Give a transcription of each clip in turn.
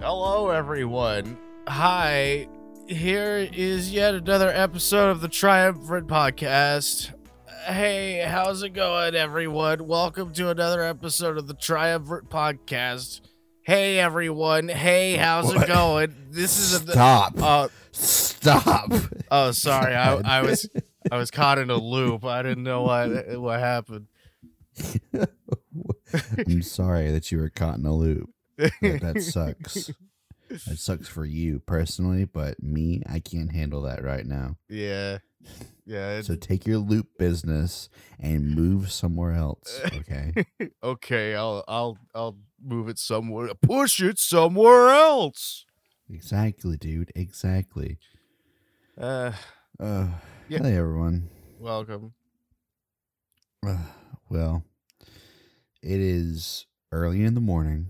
Hello, everyone. Hi. Here is yet another episode of the Triumvirate Podcast. Hey, how's it going, everyone? Welcome to another episode of the Triumvirate Podcast. Hey, everyone. Hey, how's it going? This is a. Stop. Uh, Stop. oh, sorry. I, I was I was caught in a loop. I didn't know what what happened. I'm sorry that you were caught in a loop. That, that sucks. That sucks for you personally, but me, I can't handle that right now. Yeah. Yeah. So take your loop business and move somewhere else. Okay. okay, I'll I'll I'll move it somewhere. Push it somewhere else. exactly, dude. Exactly. Uh, Uh, Yeah. Hey, everyone. welcome. Uh, well, it is early in the morning.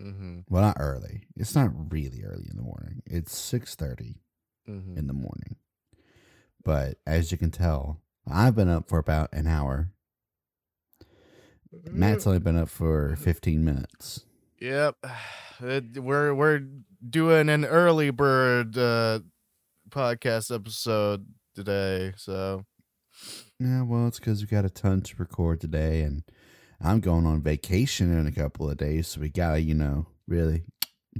Mm-hmm. Well, not early. It's not really early in the morning. It's six thirty. Mm-hmm. in the morning. But as you can tell, I've been up for about an hour. Matt's only been up for 15 minutes. Yep. It- we're we're doing an early bird uh, podcast episode today, so Yeah, well, it's because we got a ton to record today, and I'm going on vacation in a couple of days, so we gotta, you know, really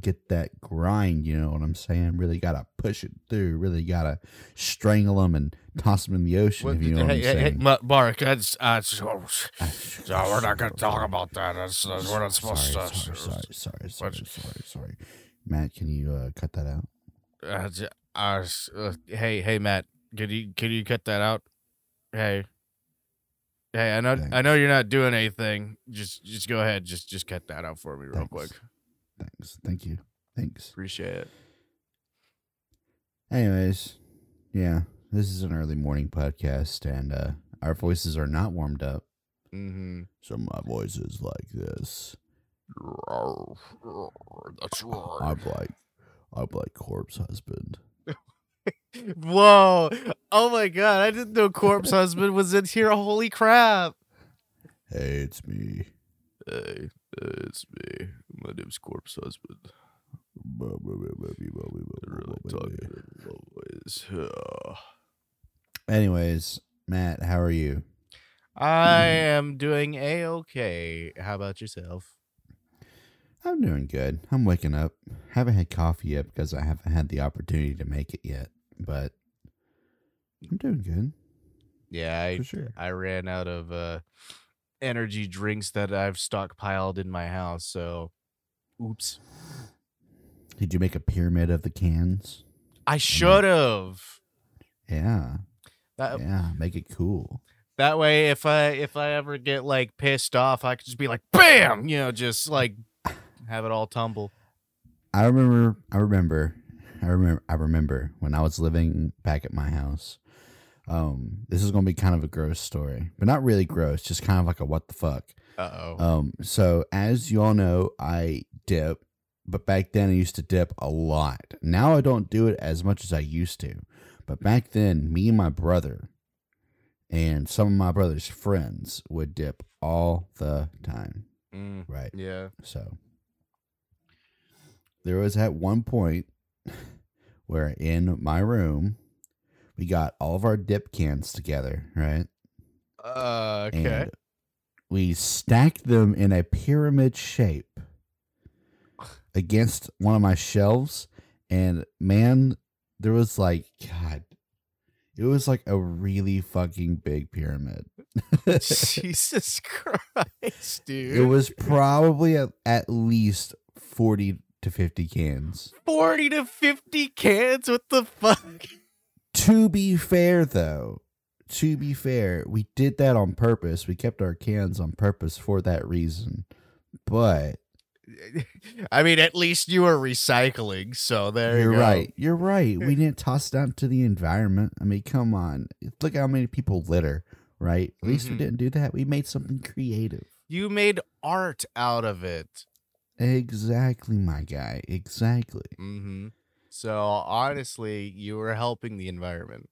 get that grind. You know what I'm saying? Really gotta push it through. Really gotta strangle them and toss them in the ocean. If you know what I'm hey, hey, saying. Ma- Mark, that's, uh, so, so we're not gonna talk about that. That's, that's- we're not supposed sorry, to. Sorry, sorry, sorry, sorry, What- sorry, sorry. Matt, can you uh, cut that out? Uh, uh, uh, hey, hey, Matt, can you can you cut that out? Hey, hey, I know I know you're not doing anything. Just just go ahead. Just just cut that out for me real Thanks. quick. Thanks. Thank you. Thanks. Appreciate it. Anyways, yeah, this is an early morning podcast, and uh, our voices are not warmed up. Mm-hmm. So my voice is like this. That's right. I'm like, I'm like corpse husband. Whoa! Oh my god! I didn't know Corpse Husband was in here. Holy crap! Hey, it's me. Hey, it's me. My name's Corpse Husband. Really talking in low voice. Ugh. Anyways, Matt, how are you? I am doing a okay. How about yourself? I'm doing good. I'm waking up. Haven't had coffee yet because I haven't had the opportunity to make it yet, but I'm doing good Yeah, I for sure. I ran out of uh energy drinks that I've stockpiled in my house, so oops. Did you make a pyramid of the cans? I should have. Yeah, That yeah. Make it cool. that way if I if I ever get like pissed off, I could just be like bam, you know, just like have it all tumble. I remember. I remember. I remember. I remember when I was living back at my house. Um, this is gonna be kind of a gross story, but not really gross. Just kind of like a what the fuck. Uh-oh. Um, so as you all know, I dip, but back then I used to dip a lot. Now I don't do it as much as I used to. But back then, me and my brother and some of my brother's friends would dip all the time. Mm, Right. yeah. So there was at one point where in my room we got all of our dip cans together, right? Uh, okay. And we stacked them in a pyramid shape against one of my shelves. And man, there was like, God, it was like a really fucking big pyramid. Jesus Christ, dude. it was probably at, at least 40 to 50 cans. 40 to 50 cans? What the fuck? To be fair, though, to be fair, we did that on purpose. We kept our cans on purpose for that reason. But I mean, at least you were recycling, so there You're you go. right. You're right. We didn't toss it out into the environment. I mean, come on. Look how many people litter, right? At least we Mhm. didn't do that. We made something creative. You made art out of it. Exactly, my guy. Exactly. Mm-hmm. So honestly, you were helping the environment.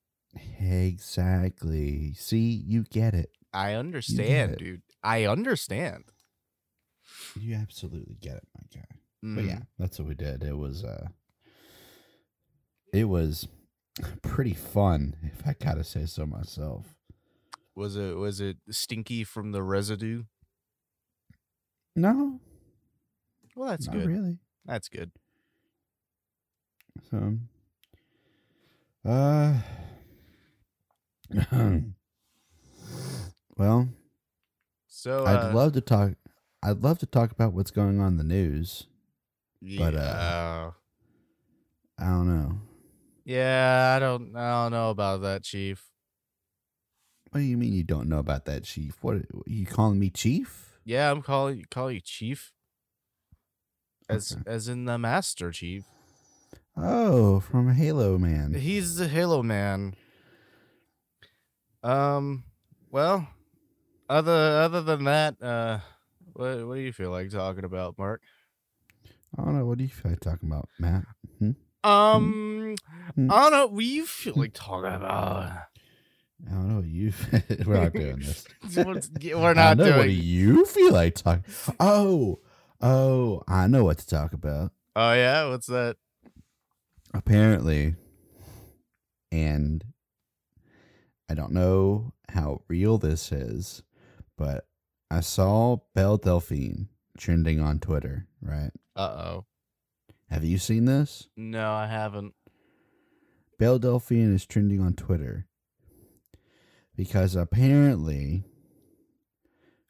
Exactly. See, you get it. I understand, it. dude. I understand. You absolutely get it, my guy. But yeah, Mm. that's what we did. It was uh it was pretty fun, if I gotta say so myself. Was it was it stinky from the residue? No, Well, that's not good. really. That's good. So uh well, So I'd uh, love to talk I'd love to talk about what's going on in the news. but, uh. I don't know. yeah, I don't I don't know about that, Chief. What do you mean you don't know about that, Chief? What you calling me Chief? Yeah, I'm calling calling you Chief. As Okay. as in the Master Chief. Oh, from Halo Man. He's the Halo man. Um, well, other other than that, uh, what what do you feel like talking about, Mark? I don't know. What do you feel like talking about, Matt? Um, Hmm. I don't know. What do you feel like talking about? I don't know what you. We're not doing this. We're not know. What do you feel like talking? Oh, oh, I know what to talk about. Oh yeah, what's that? Apparently, and I don't know how real this is, but I saw Belle Delphine trending on Twitter. Right? Uh oh. Have you seen this? No, I haven't. Belle Delphine is trending on Twitter because apparently,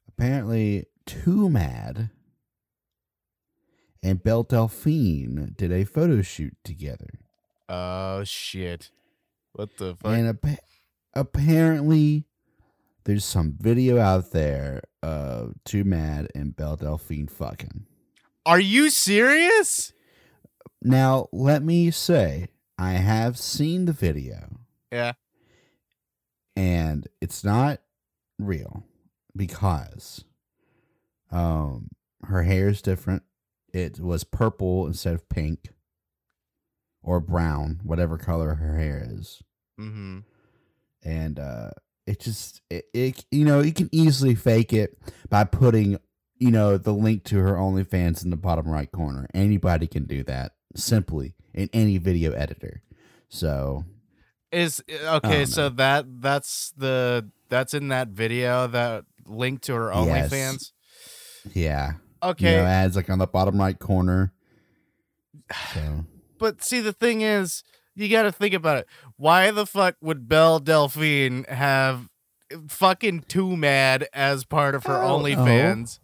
apparently, 2Mad and Belle Delphine did a photo shoot together, Oh shit. What the fuck? and appa- apparently, there's some video out there of 2Mad and Belle Delphine fucking. Are you serious? Now, let me say, I have seen the video. Yeah. and it's not real because um her hair is different it was purple instead of pink or brown whatever color her hair is Mm-hmm. and uh it just it, it you know you can easily fake it by putting you know the link to her OnlyFans in the bottom right corner anybody can do that simply in any video editor so Is okay, Oh, so that that's the that's in that video that link to her Yes. OnlyFans. yeah Okay, you know, ads like on the bottom right corner. So but see the thing is, you got to think about it. Why the fuck would Belle Delphine have eh, fucking 2Mad as part of her OnlyFans?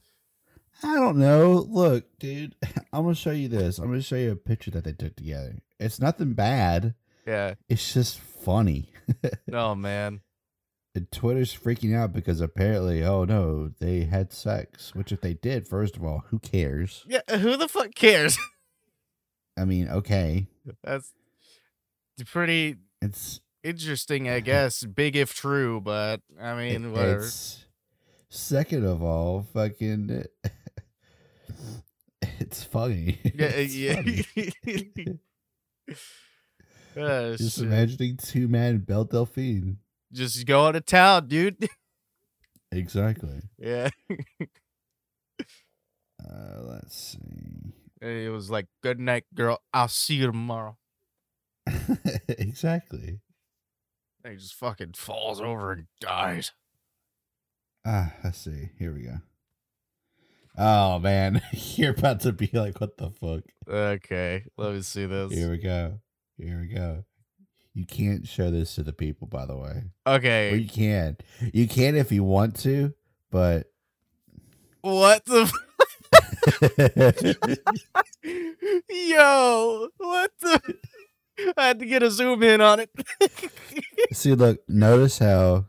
I don't know. Look, dude, I'm gonna show you this. I'm gonna show you a picture that they took together. It's nothing bad. Yeah. It's just funny. Oh man. And Twitter's freaking out because apparently, oh no, they had sex. Which if they did, first of all, who cares? Yeah. Who the fuck cares? I mean, okay, That's pretty it's interesting, I guess. Big if true, but I mean, it- whatever. it's second of all, fucking. It's funny. Yeah, It's yeah. funny. Oh, Just shit. imagining 2Mad Belle Delphine. Just going to town, dude. Exactly. yeah. Uh, let's see. It was like, good night, girl. I'll see you tomorrow. exactly. And he just fucking falls over and dies. Ah, let's see. Here we go. Oh man, you're about to be like, what the fuck? Okay, let me see this. Here we go. Here we go. You can't show this to the people, by the way. Or Okay, you can. You can if you want to, but what the? Yo, what the? I had to get a zoom in on it. see, look, notice how.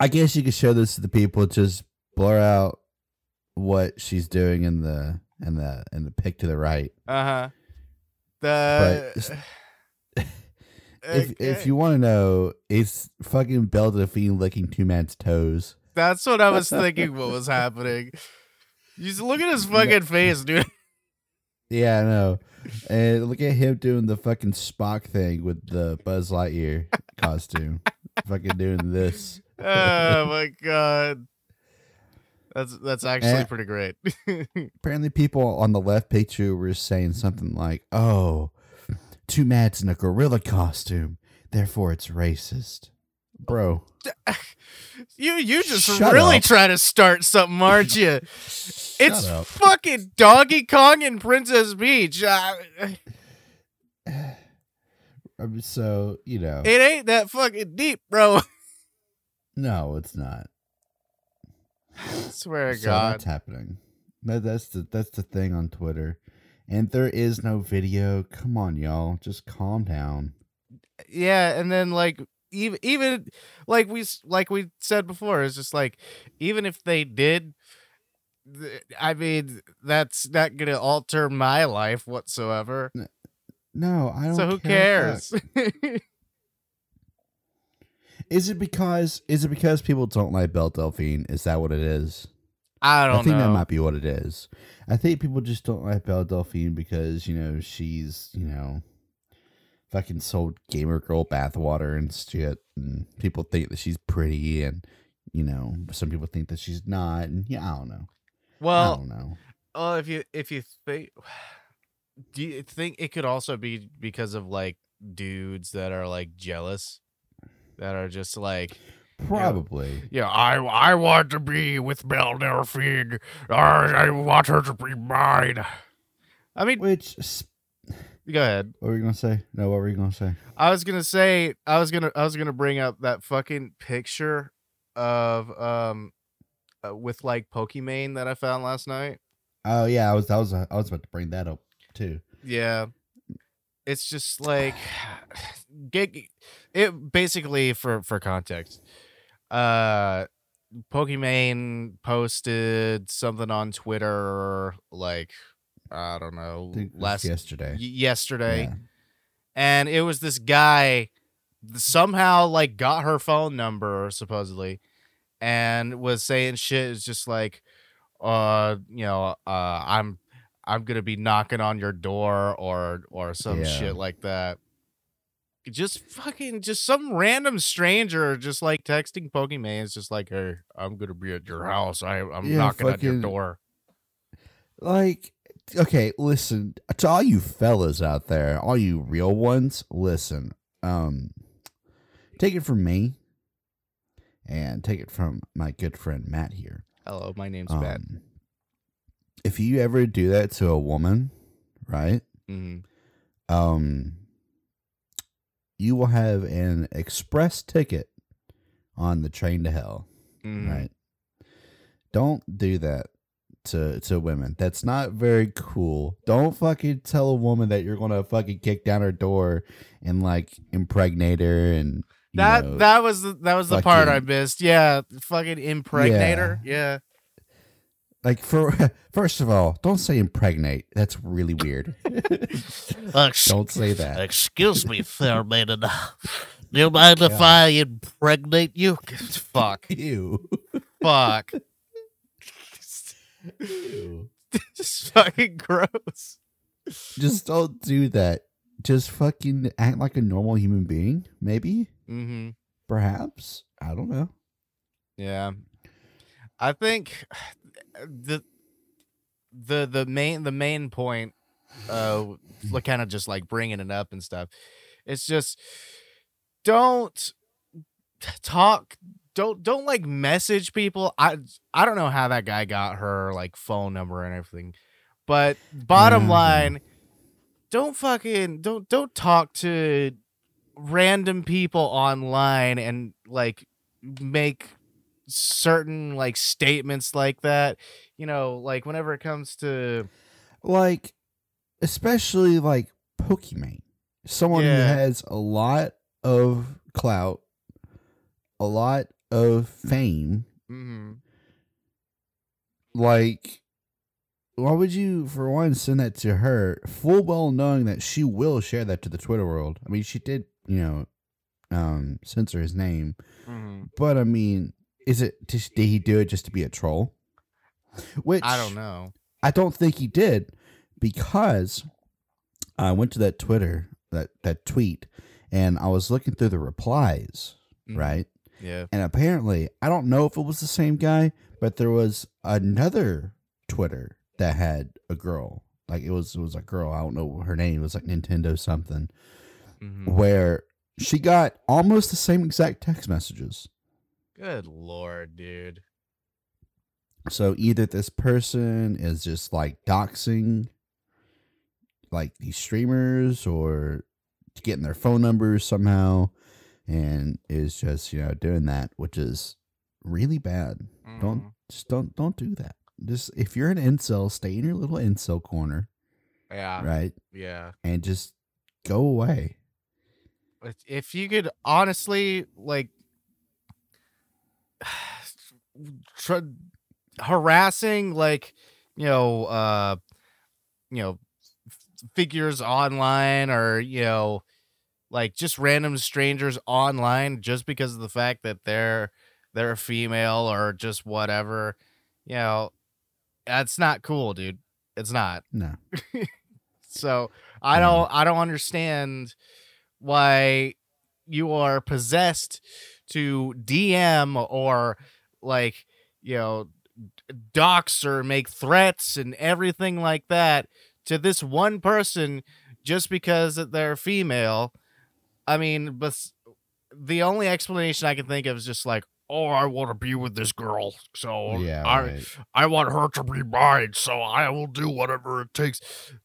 I guess you could show this to the people. Just blur out what she's doing in the in the in the pic to the right. Uh huh. The. If if Okay. you want to know, it's fucking Belle Delphine licking 2Mad's toes. That's what I was thinking. What was happening? Just look at his fucking face, dude. Yeah, I know. And look at him doing the fucking Spock thing with the Buzz Lightyear costume. fucking doing this. Oh my god. That's that's actually Eh. pretty great. Apparently, people on the left picture were saying something like, "Oh, 2Mad's in a gorilla costume, therefore it's racist." Bro, you you just Shut really up. try to start something, aren't you? it's up. fucking Donkey Kong and Princess Peach. Uh, Um, so you know, it ain't that fucking deep, bro. no, it's not. I swear to so God. that's happening. That, that's the that's the thing on Twitter, and there is no video. Come on, y'all, just calm down. yeah and then like even even like we like we said before it's just like even if they did i mean that's not gonna alter my life whatsoever No, I don't. so who care cares. Is it because is it because people don't like Belle Delphine? Is that what it is? I don't I think know that might be what it is. I think people just don't like Belle Delphine because you know she's you know fucking sold gamer girl bathwater and shit, and people think that she's pretty, and you know some people think that she's not, and yeah, I don't know. Well, I don't know. well if you if you think do you think it could also be because of like dudes that are like jealous that are just like Probably. Yeah, I I want to be with Belle Delphine. I, I want her to be mine. I mean, Which go ahead. what were you gonna say? No, what were you gonna say? I was gonna say I was gonna I was gonna bring up that fucking picture of um uh, with like Pokimane that I found last night. Oh yeah, I was I was I was about to bring that up too. Yeah, it's just like get it basically for for context. Uh, Pokimane posted something on Twitter like I don't know I think it was last yesterday. y- yesterday, Yeah. and it was this guy somehow like got her phone number supposedly, and was saying shit is just like, uh, you know, uh, I'm I'm gonna be knocking on your door or or some Yeah. shit like that. Just fucking just some random stranger just like texting Pokimane. It's just like, hey, I'm gonna be at your house. I I'm Yeah, knocking at your door. Like, okay, listen to all you fellas out there, all you real ones. Listen, um, take it from me, and take it from my good friend Matt here. Hello, my name's Matt. Um, if you ever do that to a woman, right? Mm-hmm. Um, you will have an express ticket on the train to hell. hmm right? Don't do that to to women. That's not very cool. Don't fucking tell a woman that you're gonna fucking kick down her door and like impregnate her and That know, that was the, that was the part I missed. Yeah, fucking impregnator. Yeah. Like for first of all, don't say impregnate. That's really weird. don't say that. Excuse me, fair maiden. Do you mind if I impregnate you? Fuck. you. Fuck. Ew. Just fucking gross. Just don't do that. Just fucking act like a normal human being. Maybe, Mm-hmm. perhaps. I don't know. Yeah. I think the the the main the main point uh like kind of just like bringing it up and stuff. It's just don't talk don't don't like message people. I I don't know how that guy got her like phone number and everything. But bottom Yeah. line, don't fucking don't don't talk to random people online and like make certain like statements like that. You know, like whenever it comes to like especially like Pokimane, someone who has a lot of clout, a lot of fame. mhm. Like, why would you, for one, send that to her, full well knowing that she will share that to the Twitter world? I mean, she did, you know, um, censor his name, Mhm. but I mean, is it did he do it just to be a troll? Which I don't know. I don't think he did because I went to that Twitter that that tweet and I was looking through the replies, Mhm. right? Yeah. And apparently, I don't know if it was the same guy, But there was another Twitter that had a girl. Like it was it was a girl, I don't know her name, it was like Nintendo something, Mhm. where she got almost the same exact text messages. Good lord, dude. So either this person is just like doxing like these streamers or getting their phone numbers somehow and is just, you know, doing that, which is really bad. Don't Mhm. just don't don't do that. Just if you're an incel, stay in your little incel corner, Yeah. right? Yeah. And just go away. If you could honestly like tr- harassing like you know uh you know f- figures online or you know like just random strangers online just because of the fact that they're they're a female or just whatever you know that's not cool dude. It's not. No. so I don't I don't understand why you are possessed to DM or like you know dox or make threats and everything like that to this one person just because they're female. I mean, but the only explanation I can think of is just like, oh, I want to be with this girl, so Yeah. I right. I want her to be mine, so I will do whatever it takes.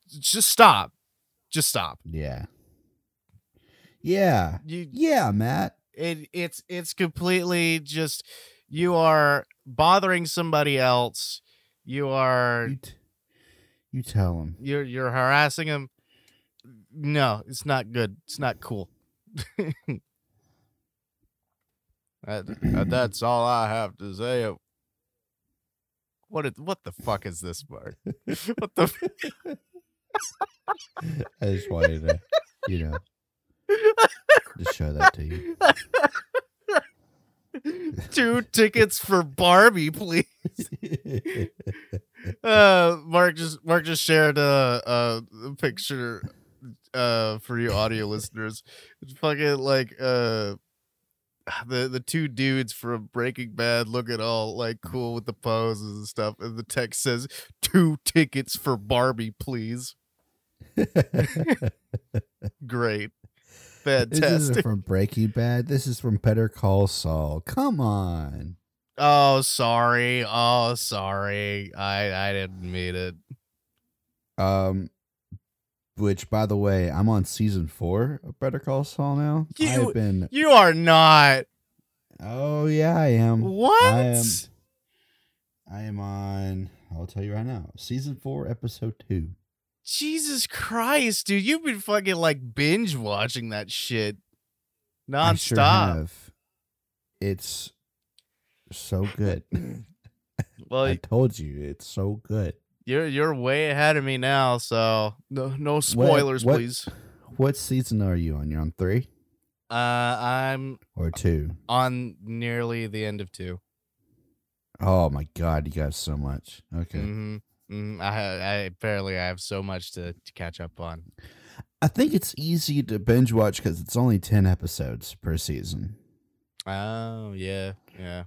Just stop. Just stop. Yeah. Yeah. You Yeah, Matt. It it's it's completely just you are bothering somebody else. You are You, t- you tell him. you're you're harassing them. No, it's not good. It's not cool. That- that- that's all I have to say. What it, what the fuck is this, Mark? What the I just wanted to, you know, just show that to you. Two tickets for Barbie, please. Uh, Mark just Mark just shared a, a picture uh for you audio listeners. It's fucking like uh the the two dudes from Breaking Bad looking all like cool with the poses and stuff, and the text says two tickets for Barbie, please. Great, This isn't from Breaking Bad. This is from Better Call Saul. Come on. Oh, sorry. Oh, sorry. I I didn't mean it. Um, which, by the way, I'm on season four of Better Call Saul now. You- I've been. You are not. Oh yeah, I am. What? I am. I am on. I'll tell you right now. Season four, episode two. Jesus Christ, dude, you've been fucking like binge watching that shit sure nonstop. have. It's so good. well, I told you, it's so good. you're you're way ahead of me now, so no no spoilers, what- please. What season are you on? You're on three Uh, I'm or two? on nearly the end of two. Oh my god, you got so much. Okay. hmm hmm I I apparently I have so much to, to catch up on. I think it's easy to binge watch because it's only 10 episodes per season. Oh yeah, yeah.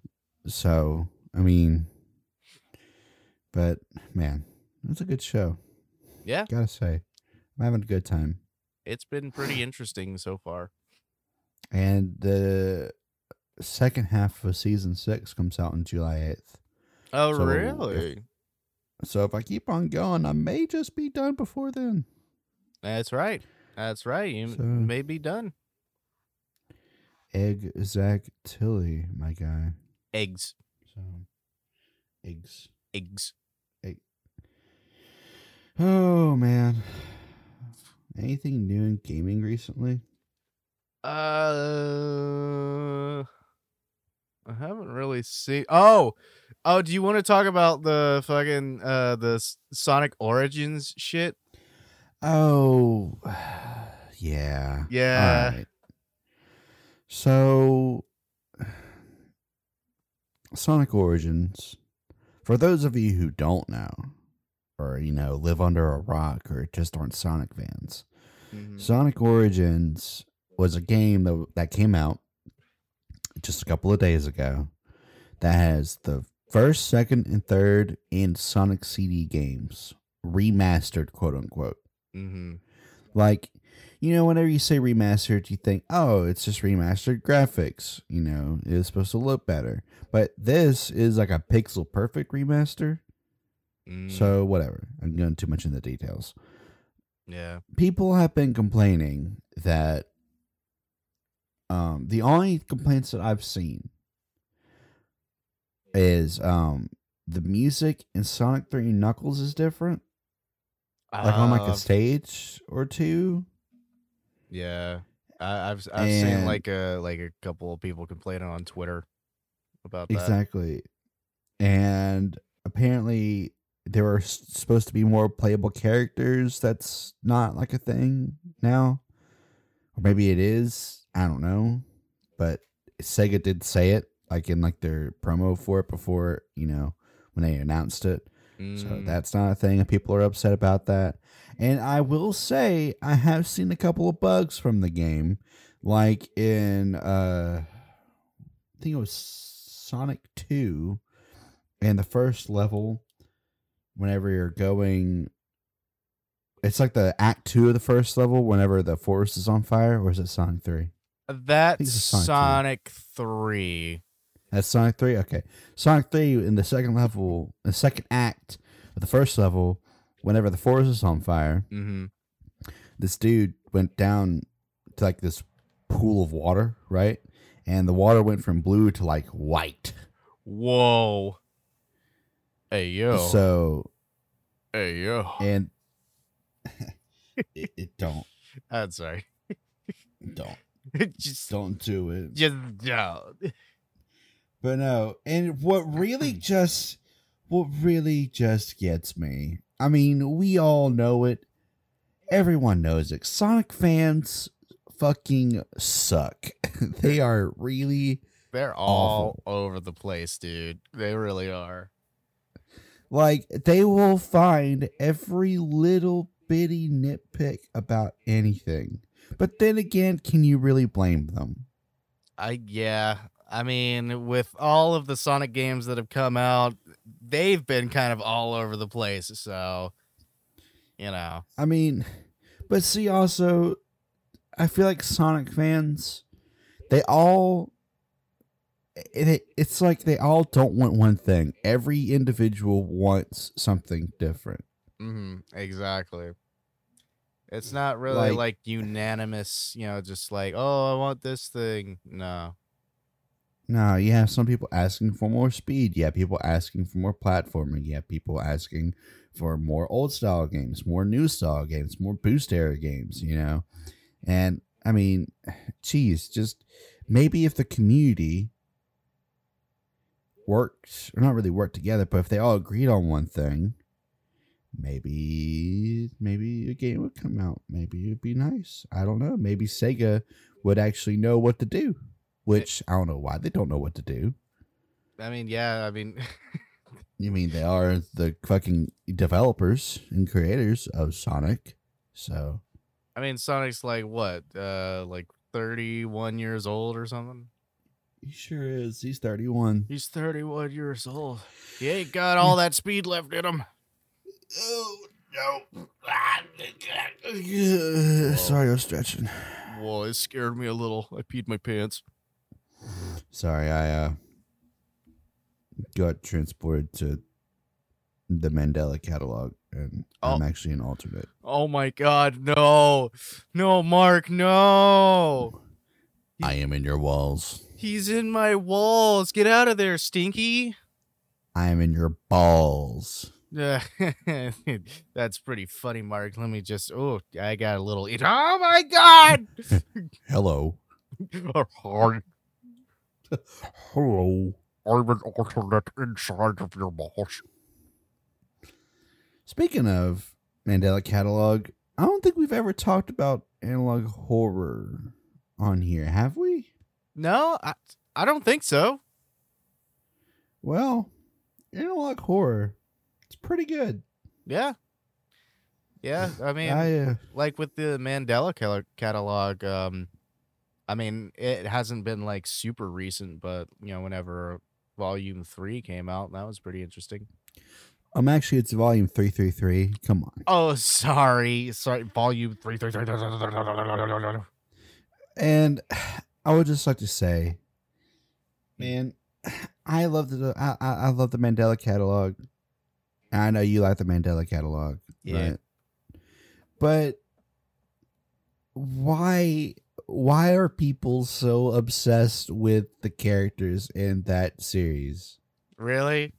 So, I mean, but man, it's a good show. Yeah. Gotta say, I'm having a good time. It's been pretty interesting so far. And the second half of season six comes out on July 8th. Oh So, really? So if I keep on going, I may just be done before then. That's right. That's right. You So- may be done. Egg Zach Tilly, my guy. Eggs. So, eggs. Eggs. Oh man. Anything new in gaming recently? Uh, I haven't really seen. Oh, oh. Do you want to talk about the fucking uh the Sonic Origins shit? Oh, yeah. Yeah. Right. So, Sonic Origins, for those of you who don't know, or, you know, live under a rock or just aren't Sonic fans, Mhm. Sonic Origins was a game that, that came out just a couple of days ago that has the First, second, and third, in Sonic CD games remastered, quote unquote. Mm-hmm. Like, you know, whenever you say remastered, you think, oh, it's just remastered graphics. You know, it's supposed to look better. But this is like a pixel perfect remaster. Mm, So, whatever. I'm going too much into the details. yeah. People have been complaining that um, the only complaints that I've seen is um, the music in Sonic 3 and Knuckles is different. Like on like Uh, a stage or two. Yeah, I, I've I've seen like a like a couple of people complaining on Twitter about that. Exactly. And apparently there were supposed to be more playable characters. That's not like a thing now. Or maybe it is. I don't know. But Sega did say it like in like their promo for it before, you know, when they announced it. So Mm, that's not a thing and people are upset about that. And I will say I have seen a couple of bugs from the game like in uh I think it was Sonic 2 and the first level whenever you're going it's like the act 2 of the first level whenever the forest is on fire or is it Sonic 3? that's Sonic Sonic Three. That's Sonic 3? Okay. Sonic 3 in the second level, the second act of the first level, whenever the forest is on fire, Mm-hmm. this dude went down to like this pool of water, right? And the water went from blue to like white. Whoa. Hey yo. So, hey yo. and it, it don't, I'm sorry. don't, just don't do it. just no. But no, and what really just what really just gets me. I mean, we all know it. Everyone knows it. Sonic fans fucking suck. they are really They're all over the place, dude. They really are. like they will find every little bitty nitpick about anything. But then again, can you really blame them? I yeah. I mean, with all of the Sonic games that have come out, they've been kind of all over the place. So, you know, I mean, but see, also, I feel like Sonic fans, they all, it, it, it's like they all don't want one thing. Every individual wants something different. Mm-hmm, exactly. It's not really Like- like, unanimous, you know, just like, oh, I want this thing. No. No, you have some people asking for more speed. You have people asking for more platforming. You have people asking for more old style games, more new style games, more boost era games, you know? And I mean, geez, just maybe if the community worked, or not really worked together, but if they all agreed on one thing, maybe maybe a game would come out. Maybe it'd be nice. I don't know. Maybe Sega would actually know what to do. Which I don't know why they don't know what to do. I mean, yeah, I mean, You mean they are the fucking developers and creators of Sonic? So I mean, Sonic's like what, uh, like 31 years old or something? he sure is. He's thirty-one. He's 31 years old. He ain't got all that speed left in him. Oh no! Sorry, I was stretching. Whoa, it scared me a little. I peed my pants. Sorry, I uh got transported to the Mandela catalog, and I'm Oh. actually an alternate. Oh my god, no. No, Mark, no. I am in your walls. He's in my walls. Get out of there, Stinky. I am in your balls. That's pretty funny, Mark. Let me just. Oh, I got a little. Oh my god. Hello. Hard. Hello. I'm an alternate inside of your balls. Speaking of Mandela catalog, I don't think we've ever talked about analog horror on here, have we? No, I, I don't think so. Well, analog horror, it's pretty good. Yeah. Yeah, I mean, I uh, like with the Mandela catalog, um, I mean, it hasn't been like super recent, but you know, whenever, Volume Three came out, that was pretty interesting. Um, actually, it's volume three three three. Come on. Oh, sorry, sorry, Volume Three Three Three. And I would just like to say, man, I love the I I love the Mandela catalog. I know you like the Mandela catalog, Yeah. right? But why why are people so obsessed with the characters in that series? Really?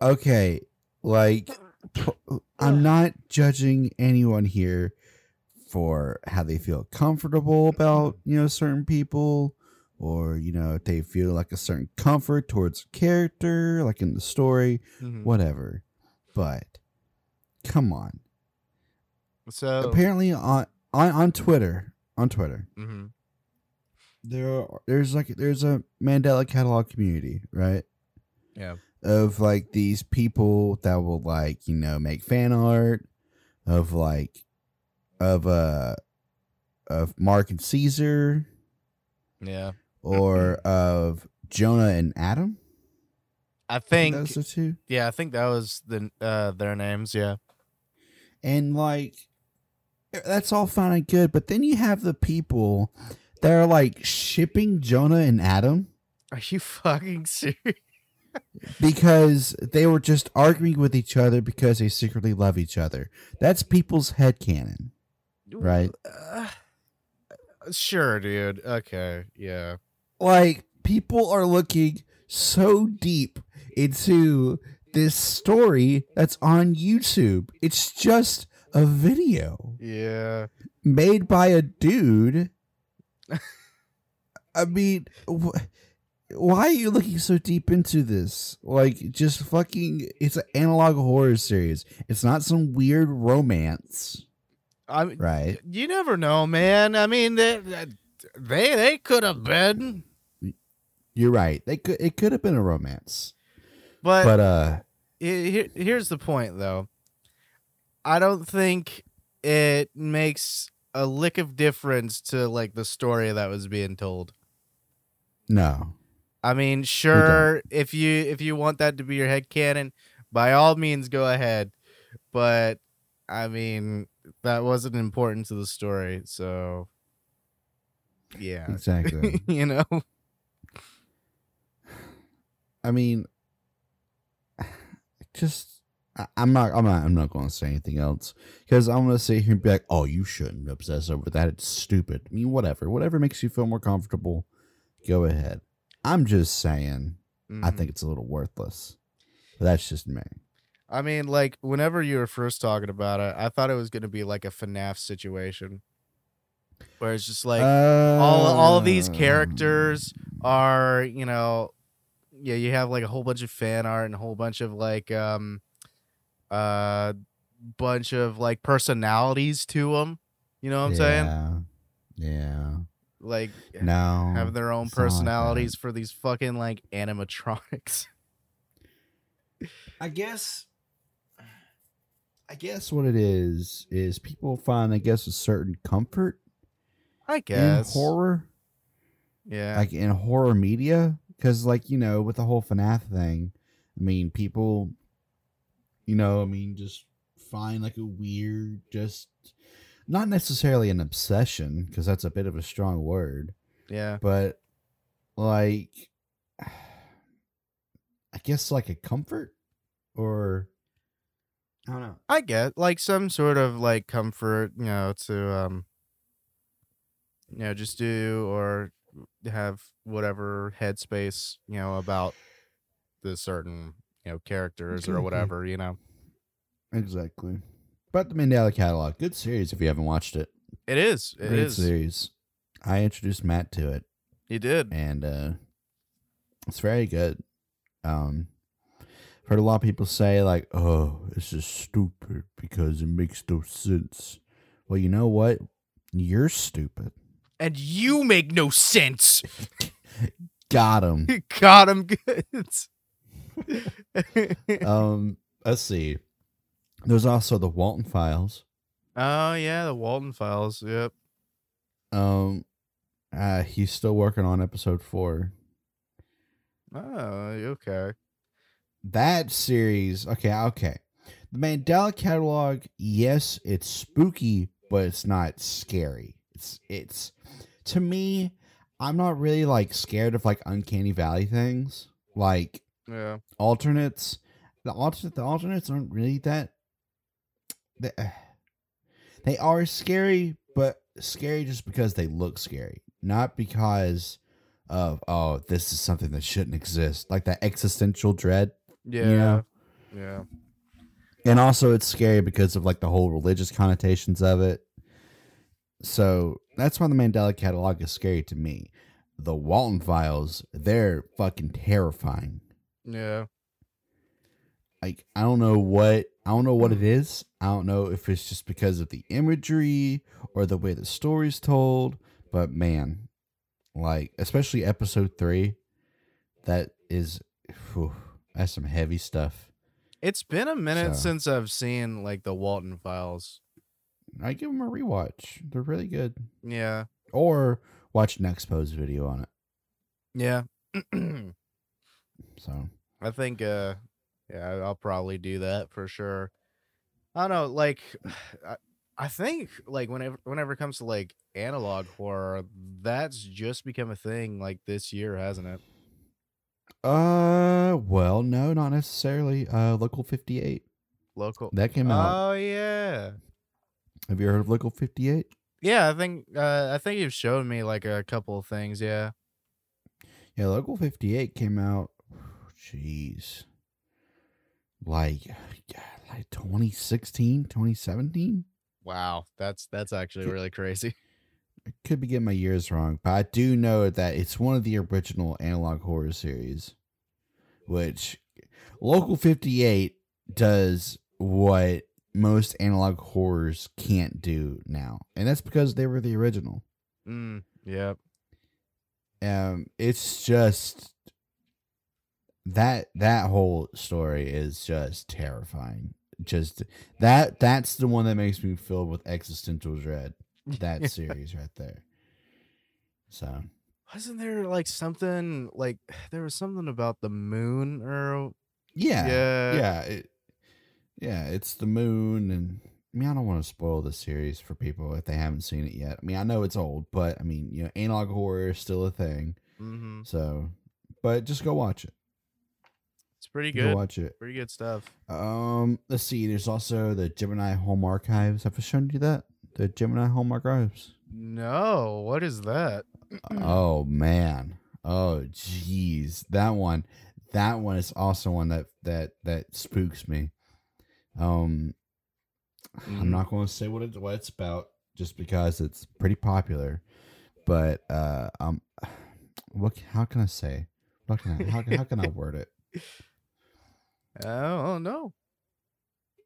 Okay, like I'm not judging anyone here for how they feel comfortable about, you know, certain people or, you know, if they feel like a certain comfort towards a character, like in the story, Mhm. whatever. But come on. So, Apparently on on, on Twitter, on Twitter, mhm. there are, there's like there's a Mandela catalog community, right? yeah, of like these people that will like you know make fan art of like of uh of Mark and Cesar yeah. or of Jonah and Adam. I think, those are two. yeah, I think that was the uh their names. Yeah. And like that's all fine and good, but then you have the people that are like shipping Jonah and Adam Are you fucking serious? because they were just arguing with each other because they secretly love each other. That's people's head headcanon. Right. Uh, sure, dude. Okay. Yeah. like people are looking so deep into this story that's on YouTube. It's just a video Yeah. made by a dude. I mean, wh- why are you looking so deep into this? Like, just fucking, it's an analog horror series. It's not some weird romance, I mean, right? you never know, man. I mean, they they they could have been, You're right. They could, it could have been a romance, but, but uh, he- here, here's the point, though. I don't think it makes a lick of difference to like the story that was being told. no. I mean, sure, if you if you want that to be your head canon, by all means go ahead. But I mean, that wasn't important to the story, so yeah. Exactly. you know? I mean, just I'm not I'm not I'm not going to say anything else because I'm going to sit here and be like, oh, you shouldn't obsess over that. It's stupid. I mean, whatever, whatever makes you feel more comfortable, go ahead. I'm just saying, I Mhm. think it's a little worthless. But that's just me. I mean, like whenever you were first talking about it, I thought it was gonna be like a FNAF situation. Where it's just like all all of these Uh, characters are you know yeah you have like a whole bunch of fan art and a whole bunch of like um uh bunch of like personalities to them you know what i'm saying? Yeah. Yeah. like No. have their own not like personalities for these fucking like animatronics. I guess I guess what it is is people find I guess a certain comfort i guess. in horror, yeah. Like in horror media, because like you know with the whole FNAF thing, I mean people, you know, I mean just find like a weird, just not necessarily an obsession because that's a bit of a strong word, yeah but like I guess like a comfort or I don't know. i get like some sort of like comfort you know to um you know just do or have whatever headspace you know about the certain you know characters or whatever you know Exactly. But the Mandela Catalog, good series if you haven't watched it. it is it Great is series. I introduced Matt to it, he did and uh, it's very good. Um, I've heard a lot of people say like, "Oh, this is stupid because it makes no sense." Well, you know what? You're stupid. and you make no sense Got him. got him good um, let's see. There's also the Walton Files. oh yeah the walton files yep Um, uh, he's still working on episode four. Oh, okay. That series, okay, okay. The Mandela catalog, yes, it's spooky, but it's not scary. It's it's to me, I'm not really like scared of like uncanny valley things. Like Yeah. alternates, the alternate the alternates aren't really that they, uh, they are scary, but scary just because they look scary, not because of oh, this is something that shouldn't exist. Like that existential dread Yeah. know? Yeah. and also it's scary because of like the whole religious connotations of it so that's why the mandela catalog is scary to me the walten files they're fucking terrifying Yeah. like i don't know what i don't know what it is i don't know if it's just because of the imagery or the way the story's told but man like especially episode three that is whew, that's some heavy stuff It's been a minute So- since I've seen like the Walten Files. I give them a rewatch. They're really good. Yeah. Or watch Nexpo's video on it. Yeah. So I think uh yeah, I'll probably do that for sure. I don't know, like I, I think like whenever whenever it comes to like analog horror, that's just become a thing like this year, hasn't it? uh well no, not necessarily. Uh Local fifty eight. Local That came out. Oh yeah. Have you heard of Local fifty eight? Yeah, I think uh I think you've shown me like a couple of things, yeah. Yeah, Local fifty eight came out jeez. Like like 2016, 2017? Wow, that's that's actually Ki- really crazy. I could be getting my years wrong, but I do know that it's one of the original analog horror series, which Local 58 does what most analog horrors can't do now. And that's because they were the original. Mm, yep. Um it's just that that whole story is just terrifying. Just that that's the one that makes me filled with existential dread. That series right there. So Wasn't there like something like there was something about the moon or Yeah. Yeah. Yeah. It, yeah, it's the moon and I mean I don't want to spoil the series for people if they haven't seen it yet. I mean I know it's old, but I mean, you know, analog horror is still a thing. hmm So but just go watch it. It's pretty Go good. watch it. Pretty good stuff. Um let's see, there's also the Gemini Home Archives. Have I shown you that? The Gemini Home Archives. No, what is that? oh man. Oh jeez. That one that one is also one that that that spooks me. Um I'm Mm. not going to say what it what it's about just because it's pretty popular. But uh um what how can I say? What can I, how how can I word it? Oh no.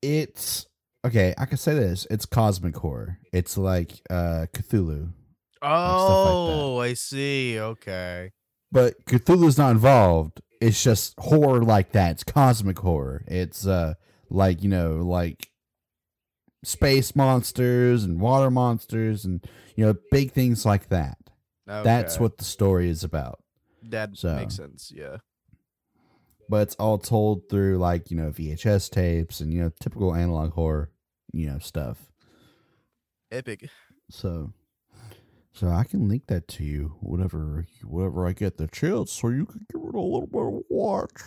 It's okay, I can say this. It's cosmic horror. It's like uh Cthulhu. stuff like Oh, I see. Okay. But Cthulhu's not involved. It's just horror like that. It's cosmic horror. It's uh like, you know, like space monsters and water monsters and you know, big things like that. That's what the story is about. that so- makes sense. Yeah. But it's all told through like, you know, VHS tapes and you know, typical analog horror, you know, stuff. Epic. So so I can link that to you whenever whenever I get the chance so you can give it a little bit of watch.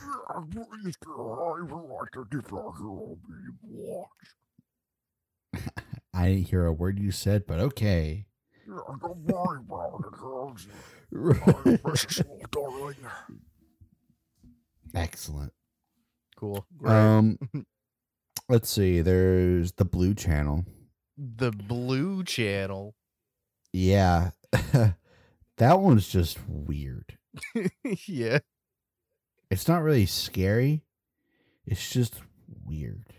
I didn't hear a word you said, but okay. Excellent. Cool. Great. Um let's see, there's the blue channel. the blue channel. Yeah. that one's just weird. yeah. It's not really scary. It's just weird.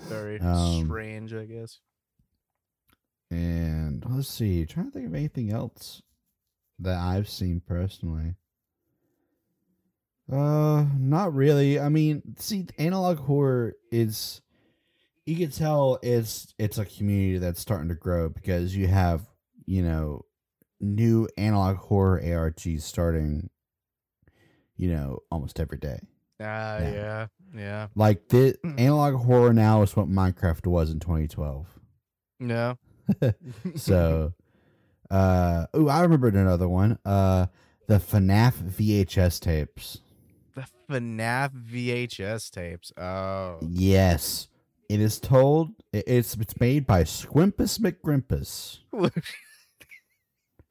Very Um, strange, I guess. And let's see, trying to think of anything else that I've seen personally. Uh, not really. I mean, see, analog horror is you can tell it's it's a community that's starting to grow because you have you know new analog horror ARGs starting you know, almost every day. Ah, Yeah. yeah, yeah, Like the Mm. analog horror now is what Minecraft was in 2012. yeah. So, uh, oh, I remembered another one. Uh, the FNAF VHS tapes. The FNAF VHS tapes. Oh, Yes, it is told. It's it's made by Squimpus McGrimpus.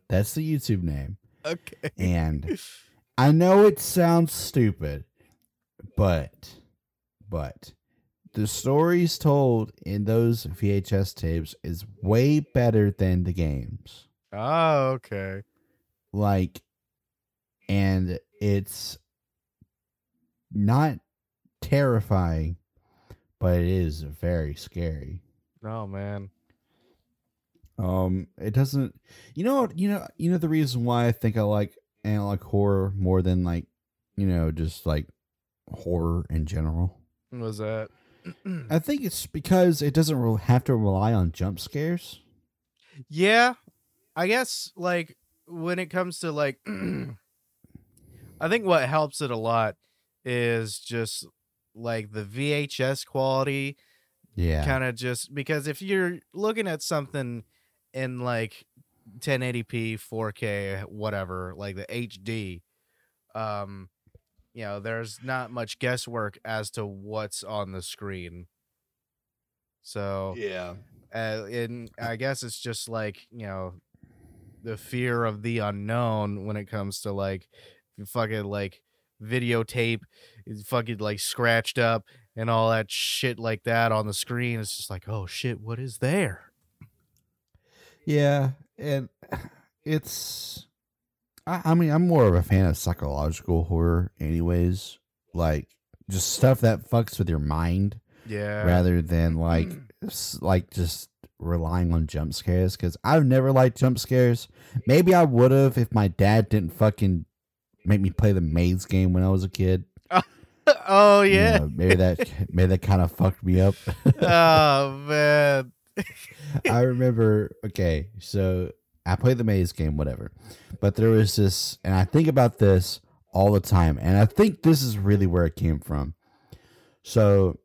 That's the YouTube name. okay. And I know it sounds stupid, but but the stories told in those VHS tapes is way better than the games. Oh, okay. Like and it's not terrifying, but it is very scary. Oh man. Um, it doesn't. You know? You know. You know the reason why I think I like analog horror more than like, you know, just like horror in general. What was that? I think it's because it doesn't really have to rely on jump scares. yeah, I guess like when it comes to like, I think what helps it a lot is just like the VHS quality Yeah. kind of just because if you're looking at something in like 1080p 4k whatever like the hd um you know there's not much guesswork as to what's on the screen so yeah. uh, and i guess it's just like you know the fear of the unknown when it comes to like fucking like videotape is fucking like scratched up and all that shit like that on the screen it's just like oh shit what is there Yeah, and it's. I, I mean, I'm more of a fan of psychological horror, anyways. Like just stuff that fucks with your mind. yeah rather than like like just relying on jump scares because I've never liked jump scares. Maybe I would have if my dad didn't fucking make me play the maze game when I was a kid. oh You yeah know, maybe that maybe that kind of fucked me up. oh man I remember. Okay, so I played the maze game, whatever. But there was this, and I think about this all the time, and I think this is really where it came from. So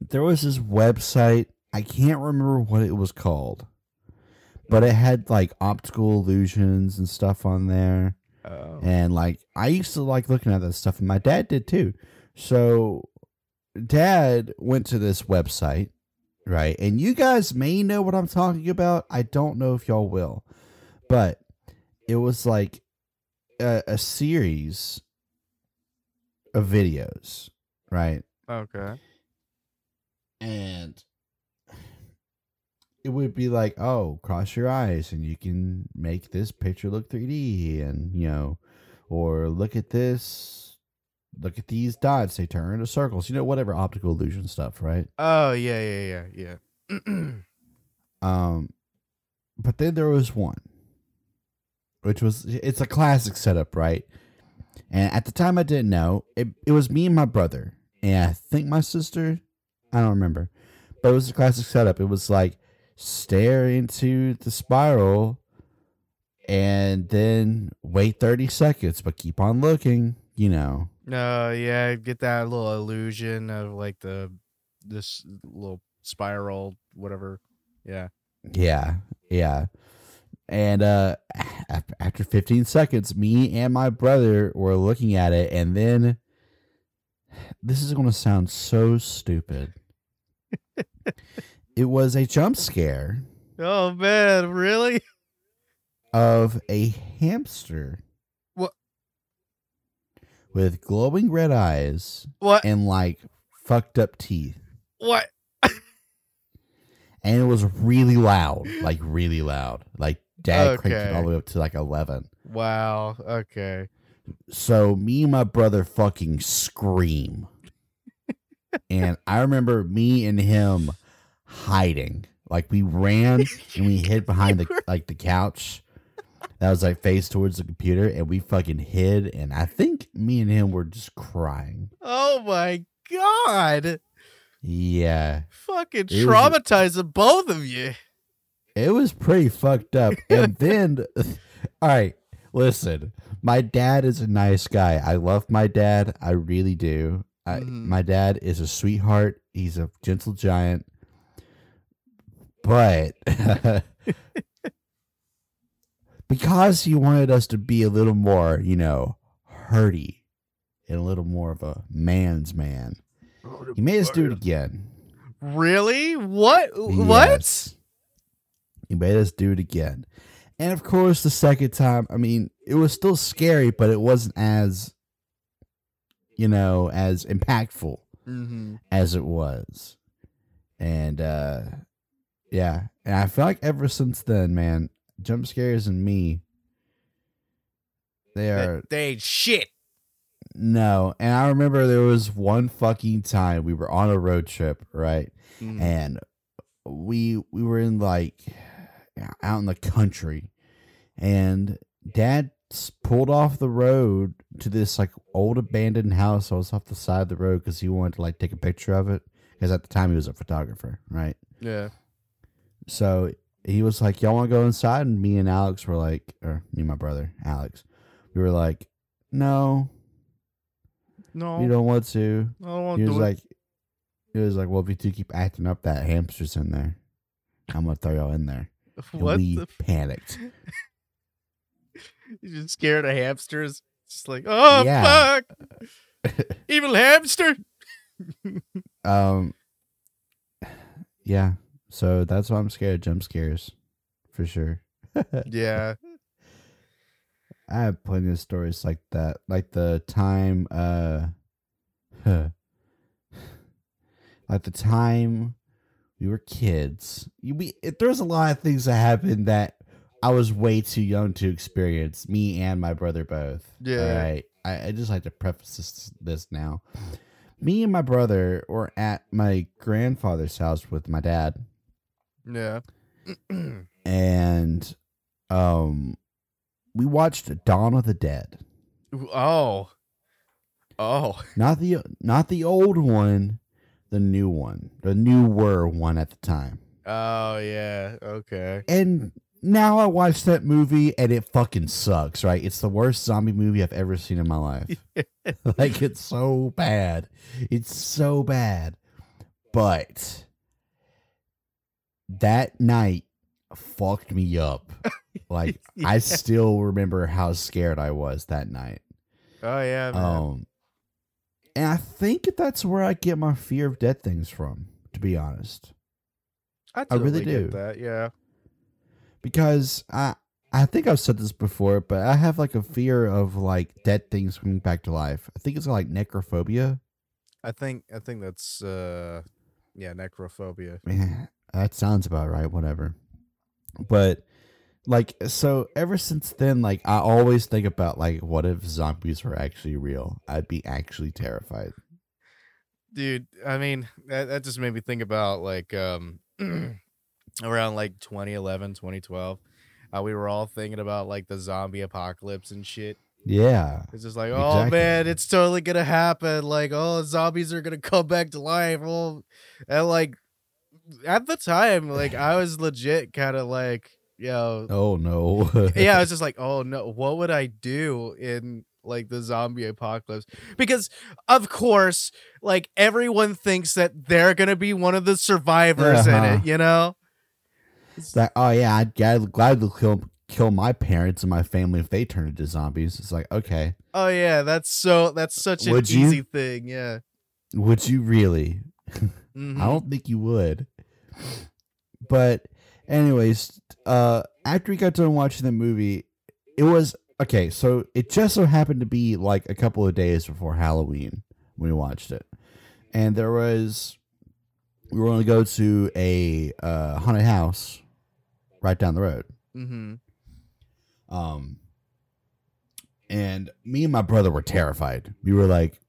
there was this website. I can't remember what it was called, but it had like optical illusions and stuff on there. Oh And like I used to like looking at that stuff, and my dad did too. So dad went to this website, right? And you guys may know what I'm talking about. I don't know if y'all will. But it was like a, a series of videos, right? okay and it would be like, oh, cross your eyes and you can make this picture look 3D and, you know, or look at this, look at these dots, they turn into circles, you know, whatever optical illusion stuff, right? oh yeah yeah yeah yeah Um, but then there was one, which was, it's a classic setup, right? And at the time I didn't know, it, it was me and my brother, and I think my sister, I don't remember, but it was a classic setup. It was like stare into the spiral and then wait 30 seconds, but keep on looking, you know. no yeah get that little illusion of like the this little spiral whatever yeah Yeah, yeah. And uh after 15 seconds, me and my brother were looking at it and then this is going to sound so stupid. it was a jump scare oh man really of a hamster. What? With glowing red eyes what and like fucked up teeth. what And it was really loud, like really loud. Like dad cranked it all the way up to like 11. wow okay So me and my brother fucking scream. and I remember me and him hiding. Like we ran and we hid behind the like the couch. That was like face towards the computer and we fucking hid and I think me and him were just crying. oh my god Yeah. fucking It was- both of you It was pretty fucked up. And then all right, Listen, my dad is a nice guy. I love my dad. I really do. I, Mhm. My dad is a sweetheart. He's a gentle giant. But because he wanted us to be a little more, you know, hurty and a little more of a man's man, he made us do it again. Really? What? What? He made us do it again. And of course, the second time, I mean, it was still scary, but it wasn't as, you know, as impactful Mm-hmm. as it was. And, uh, yeah. And I feel like ever since then, man, jump scares and me, they are They ain't shit. no. And I remember there was one fucking time we were on a road trip, right? Mhm. and we we were in like out in the country and dad pulled off the road to this like old abandoned house I was off the side of the road because he wanted to like take a picture of it because at the time he was a photographer right Yeah. So he was like y'all want to go inside and me and alex were like or me and my brother alex we were like no No. you don't want to I don't want he to was like, he was like, well, if you two keep acting up, that hamster's in there. I'm gonna throw y'all in there. What? we The panicked. you just scared of hamsters? Just like, oh Yeah. fuck, evil hamster. Um, yeah. So that's why I'm scared of jump scares, for sure. Yeah. I have plenty of stories like that, like the time, uh, like the time we were kids. You- We there's a lot of things that happened that I was way too young to experience. Me and my brother both. Yeah. Right. I, I just like to preface this, this now. Me and my brother were at my grandfather's house with my dad, Yeah. and um, we watched Dawn of the Dead. oh. Oh. Not the not the old one, the new one, the newer one at the time. Oh yeah. Okay. And now I watched that movie and it fucking sucks, right? It's the worst zombie movie I've ever seen in my life. like it's so bad. It's so bad. But that night fucked me up. Like I still remember how scared I was that night. Oh yeah. Man. Um, and I think that's where I get my fear of dead things from, to be honest. I, I really do. that. Yeah. Because I I think I've said this before, but I have like a fear of like dead things coming back to life. I think it's like necrophobia. I think I think that's uh yeah necrophobia. Yeah, that sounds about right. Whatever. But like, so ever since then, like I always think about like, what if zombies were actually real? I'd be actually terrified. dude i mean that, that just made me think about like um around like 2011 2012 uh, we were all thinking about like the zombie apocalypse and shit Yeah. it's just like oh Exactly. man it's totally gonna happen like oh zombies are gonna come back to life oh and like at the time like i was legit kind of like yo Oh no. yeah, I was just like, oh no, what would I do in like the zombie apocalypse? Because of course, like everyone thinks that they're gonna be one of the survivors in Uh-huh. it, you know? It's like, oh yeah, I'd, I'd gladly kill kill my parents and my family if they turn into zombies. It's like, okay, Oh yeah, that's so that's such an Would you? easy thing, yeah. would you really? Mhm. I don't think you would. But anyways, uh after we got done watching the movie, it was okay, so it just so happened to be like a couple of days before Halloween when we watched it. And there was we were going to go to a uh haunted house right down the road. Mhm. Um, and me and my brother were terrified. We were like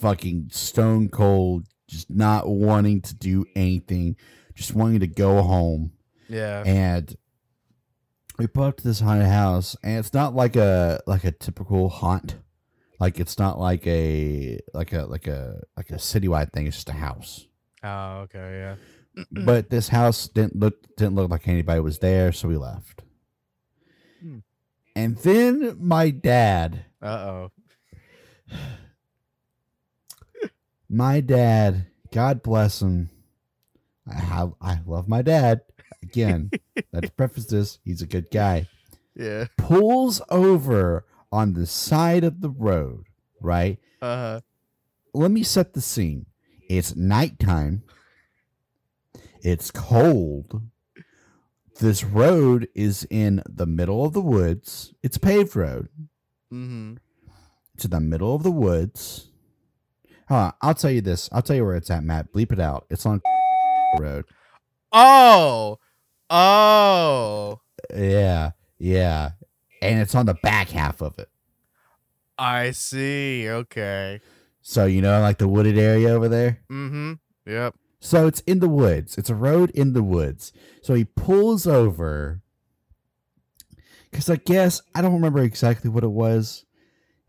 fucking stone cold, just not wanting to do anything, just wanting to go home. Yeah. And we put up to this haunted house, and it's not like a like a typical haunt. Like it's not like a like a like a like a citywide thing. It's just a house. Oh, okay, yeah. but this house didn't look didn't look like anybody was there, so we left. Hmm. And then my dad, Uh oh. my dad, God bless him. I have, I love my dad. Again, let's preface this. He's a good guy. Yeah. Pulls over on the side of the road, right? Uh huh. Let me set the scene. It's nighttime. It's cold. This road is in the middle of the woods. It's a paved road. Mm-hmm. In the middle of the woods. Hold on, I'll tell you this. I'll tell you where it's at, Matt. Bleep it out. It's on road. Oh. Oh. Yeah, yeah. And it's on the back half of it. I see. Okay. So you know, like the wooded area over there. Mm-hmm. Yep. So it's in the woods. It's a road in the woods. So he pulls over because I guess I don't remember exactly what it was.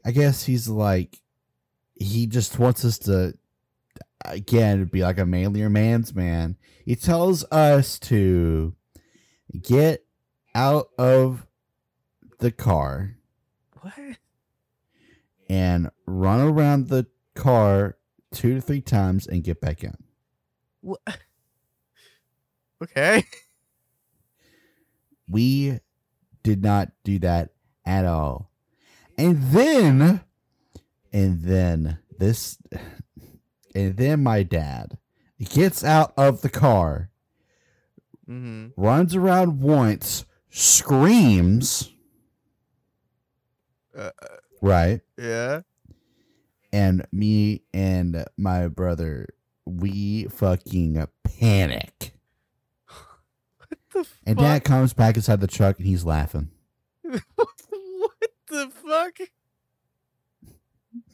I guess he's like he just wants us to again be like a manlier man's man. He tells us to get out of the car What? and run around the car two to three times and get back in. What? Okay. We did not do that at all. And then, and then this, and then my dad gets out of the car, Mm-hmm. runs around once, screams, Uh, right? yeah. And me and my brother, we fucking panic. What the fuck? And dad comes back inside the truck and he's laughing. what the fuck?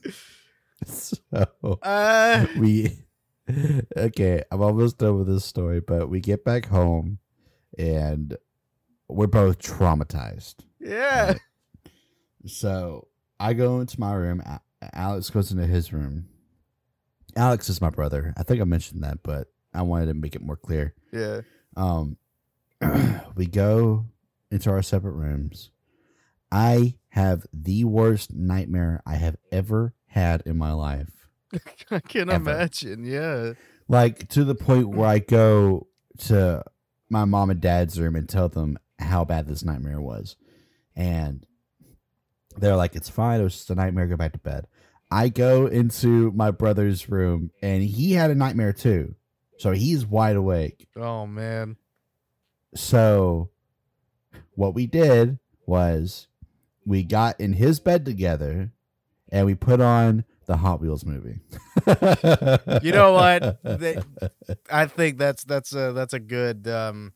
So Uh. we okay i'm almost done with this story but we get back home and we're both traumatized Yeah. so i go into my room alex goes into his room alex is my brother i think i mentioned that but i wanted to make it more clear Yeah. um we go into our separate rooms i have the worst nightmare i have ever had in my life I can Ever. imagine. Yeah. like to the point where I go to my mom and dad's room and tell them how bad this nightmare was, and they're like, "It's fine. It was just a nightmare. Go back to bed." I go into my brother's room, and he had a nightmare too, so he's wide awake. Oh man. So, what we did was we got in his bed together, and we put on the Hot Wheels movie. You know what? They- I think that's that's a that's a good um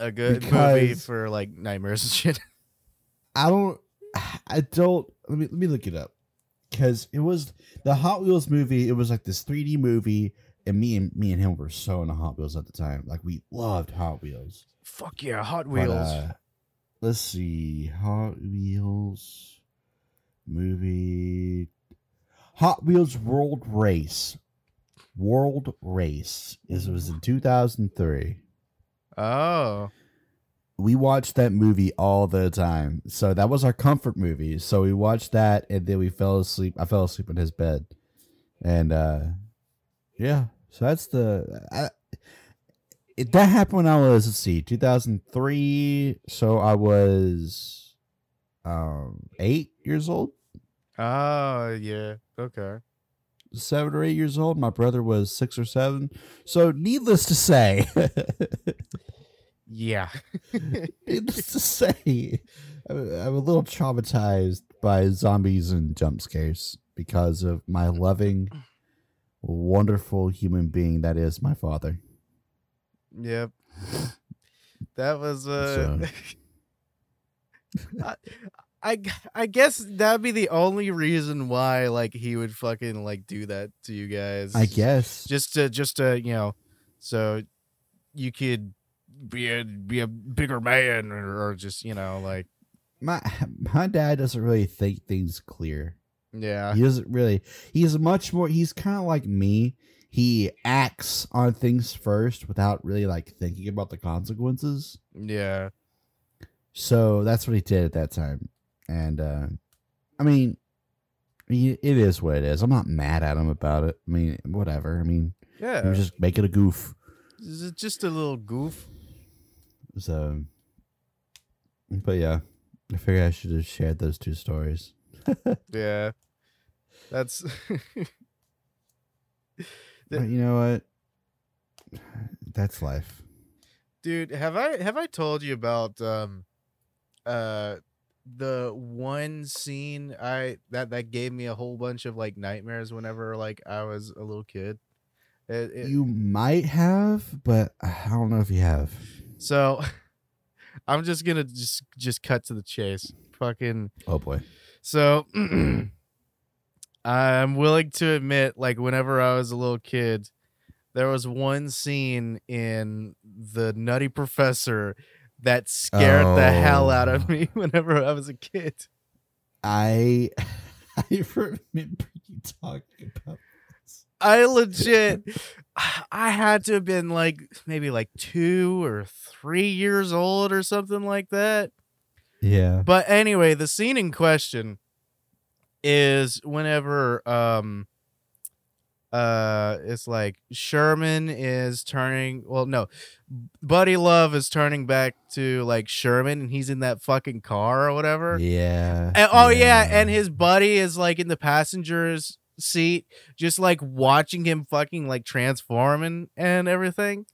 a good movie for like nightmares and shit. I don't. I don't. Let me let me look it up because it was the Hot Wheels movie. It was like this 3D movie, and me and me and him were so into Hot Wheels at the time. Like we loved Hot Wheels. Fuck yeah, Hot But, Wheels. uh, let's see, Hot Wheels movie. Hot Wheels World Race. World Race. This was in 2003 oh. we watched that movie all the time. So that was our comfort movie. So we watched that and then we fell asleep. I fell asleep in his bed. And uh yeah, so that's the I, it, that happened when I was let's see, 2003, so I was um 8 years old, Oh yeah. Okay. 7 or 8 years old. My brother was 6 or 7. So needless to say, Yeah. Needless to say, I'm I'm a little traumatized by zombies and jump scares because of my loving, wonderful human being that is my father. Yep. That was uh I, I guess that'd be the only reason why like he would fucking like do that to you guys. I guess. just to just to you know so you could be a be a bigger man or, or just you know like My my dad doesn't really think things clear. yeah He doesn't really. He's much more. He's kind of like me. He acts on things first without really like thinking about the consequences. yeah So that's what he did at that time. And uh I mean it is what it is. I'm not mad at him about it. I mean, whatever. I mean, Yeah, was just making a goof. Is it just a little goof. So, but yeah, I figured I should have shared those two stories. Yeah, that's But you know what? That's life. dude. Have I have I told you about um uh the one scene I that that gave me a whole bunch of like nightmares whenever like I was a little kid. It, it, You might have, but I don't know if you have. so I'm just gonna just just cut to the chase. Fucking Oh boy. So I'm willing to admit, like whenever I was a little kid, there was one scene in the Nutty Professor that scared the hell out of Oh. me whenever I was a kid. I I remember you talking about this. I legit I had to have been like maybe like two or three years old or something like that. Yeah. But anyway, the scene in question is whenever um uh it's like Sherman is turning well no Buddy Love is turning back to like Sherman and he's in that fucking car or whatever. Yeah. And, oh yeah, and his buddy is like in the passenger's seat just like watching him fucking like transform and, and everything.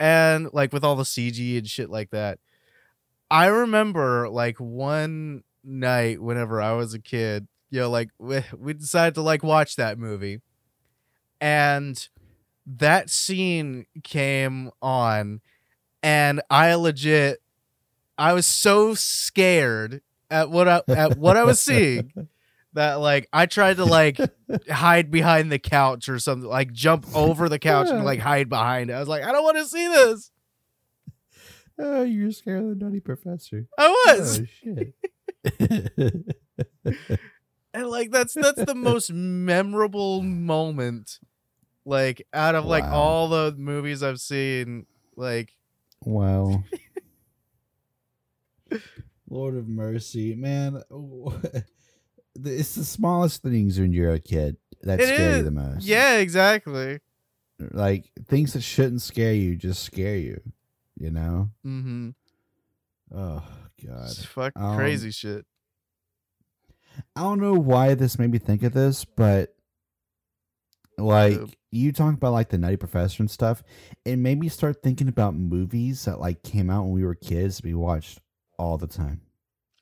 And like with all the CG and shit like that. I remember like one night whenever I was a kid, you know, like we, we decided to like watch that movie. And that scene came on and I legit I was so scared at what I at what I was seeing that like I tried to like hide behind the couch or something, like jump over the couch and like hide behind it. I was like, I don't want to see this. Oh, you're scared of the nutty professor. I was. Oh shit. And like that's that's the most memorable moment like out of like Wow. all the movies I've seen like wow. Lord of mercy, man. It's the smallest things when you're a kid that It scare you is. the most. yeah, exactly. Like things that shouldn't scare you just scare you. You know? Mm-hmm. Oh god. It's fucking Um, crazy shit. I don't know why this made me think of this, but like Uh, you talk about like the Nutty Professor and stuff, it made me start thinking about movies that like came out when we were kids we watched all the time.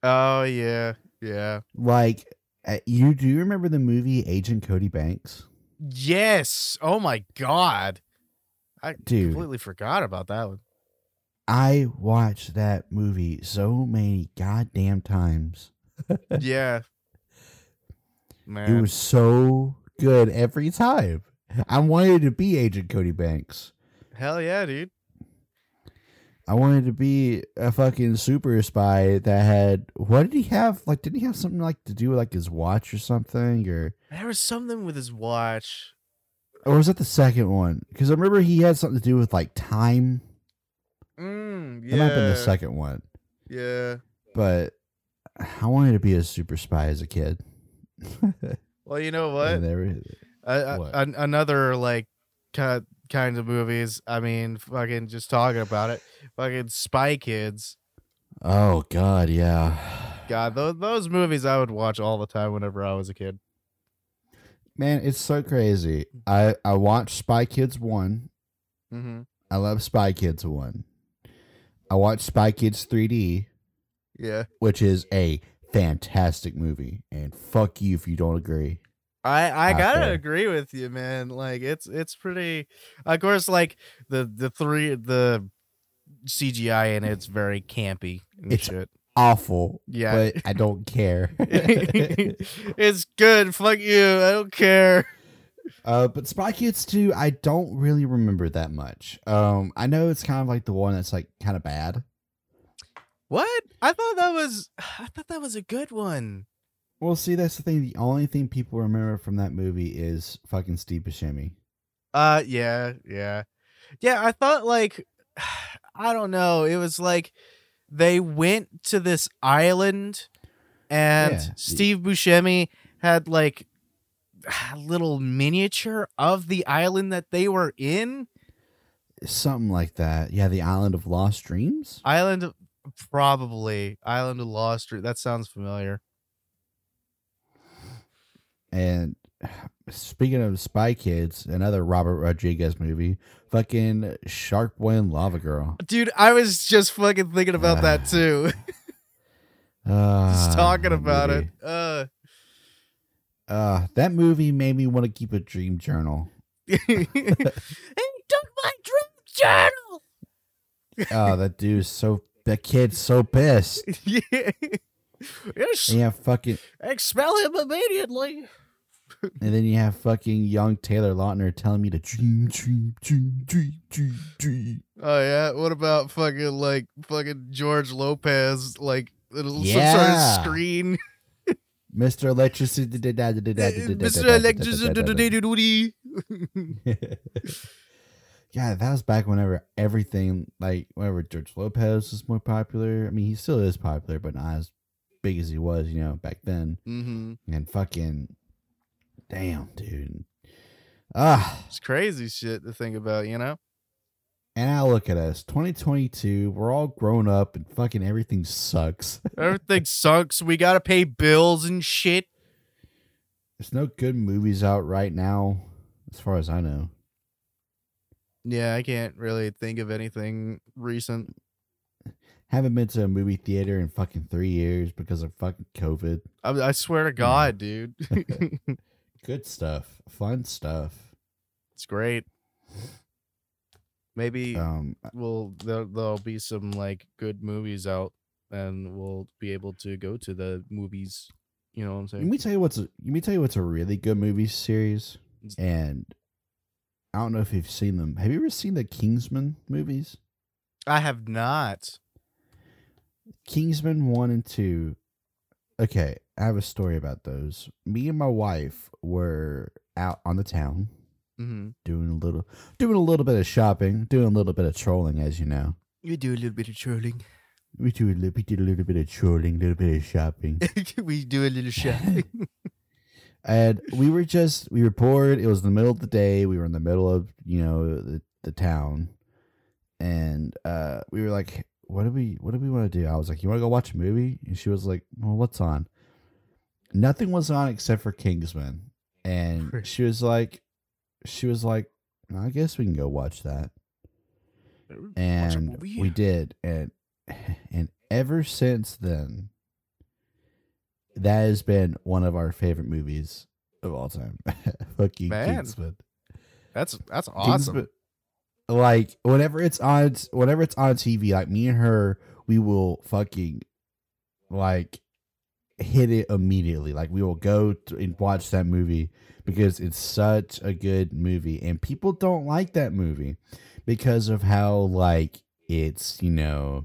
Oh yeah. Yeah. Like uh, you do you remember the movie Agent Cody Banks? Yes. Oh my god. I Dude. completely forgot about that one. I watched that movie so many goddamn times. yeah. Man. It was so good every time. I wanted to be Agent Cody Banks. Hell yeah, dude. I wanted to be a fucking super spy that had what did he have? Like didn't he have something like to do with like his watch or something? Or There was something with his watch. or was that the second one? Because I remember he had something to do with like time. Mm, It might have been the second one. Yeah. But I wanted to be a super spy as a kid. Well, you know what? There- Uh, What? an- another like kind kind of movies. I mean, fucking just talking about it. Fucking Spy Kids. oh god, yeah. God, those those movies I would watch all the time whenever I was a kid. Man, it's so crazy. I I watched Spy Kids 1. Mm-hmm. I love Spy Kids 1. I watched Spy Kids 3D. Yeah. which is a fantastic movie. And fuck you if you don't agree. I I gotta there. agree with you, man. Like it's it's pretty. Of course, like the the three the CGI in it's very campy and It's- shit. Awful, Yeah, but I don't care. it's good. Fuck you. I don't care. uh, but Spy Kids 2, I don't really remember that much. Um, I know it's kind of like the one that's like kind of bad. What? I thought that was I thought that was a good one. Well, see, that's the thing. The only thing people remember from that movie is fucking Steve Buscemi. Uh yeah, yeah. Yeah, I thought like I don't know, it was like they went to this island and Yeah. Steve Buscemi had like a little miniature of the island that they were in. Something like that. Yeah, the Island of Lost Dreams. Island of- probably Island of Lost. Dr- That sounds familiar. And speaking of Spy Kids, another Robert Rodriguez movie, fucking Shark Boy and Lava Girl. Dude, I was just fucking thinking about that Ah, too. Uh, just talking about movie. it. Uh Uh, that movie made me want to keep a dream journal. He took my dream journal. Oh, that dude's so that kid's so pissed. yeah. Yes. And you have fucking Expel him immediately. and then you have fucking young Taylor Lautner telling me to dream, dream, dream, dream, dream, dream. Oh yeah. What about fucking like fucking George Lopez like little some sort of screen? Mr. Electricity. Mr. Electricity. Yeah, that was back whenever everything like whenever George Lopez was more popular. I mean, he still is popular, but not as big as he was, you know, back then. Mm-hmm. And fucking, damn, dude. Ah, It's crazy shit to think about, you know? and now look at us, 2022. We're all grown up, and fucking everything sucks. Everything sucks. We gotta pay bills and shit. There's no good movies out right now, as far as I know. Yeah, I can't really think of anything recent. Haven't been to a movie theater in fucking three years because of fucking COVID. I, I swear to God, dude. Good stuff, fun stuff. it's great. Maybe Um, we'll there, there'll be some like good movies out, and we'll be able to go to the movies. You know what I'm saying? let me tell you what's a, let me tell you what's a really good movie series, and I don't know if you've seen them. Have you ever seen the Kingsman movies? I have not. Kingsman one and two. Okay, I have a story about those. Me and my wife were out on the town Mm-hmm. doing a little, doing a little bit of shopping, doing a little bit of trolling, as you know. We do a little bit of trolling. We do a little, we did a little bit of trolling, a little bit of shopping, we do a little shopping. and we were just we were bored. It was the middle of the day. We were in the middle of you know the the town, and uh, we were like, "What do we What do we want to do?" I was like, "You want to go watch a movie?" And she was like, "Well, what's on?" Nothing was on except for Kingsman, and she was like, she was like, "I guess we can go watch that." And movie. we did and and ever since then that has been one of our favorite movies of all time fucking Man. Kingsman. That's that's awesome. Kingsman- like whenever it's on whenever it's on tv like me and her we will fucking like hit it immediately like we will go to, and watch that movie because it's such a good movie and people don't like that movie because of how like it's you know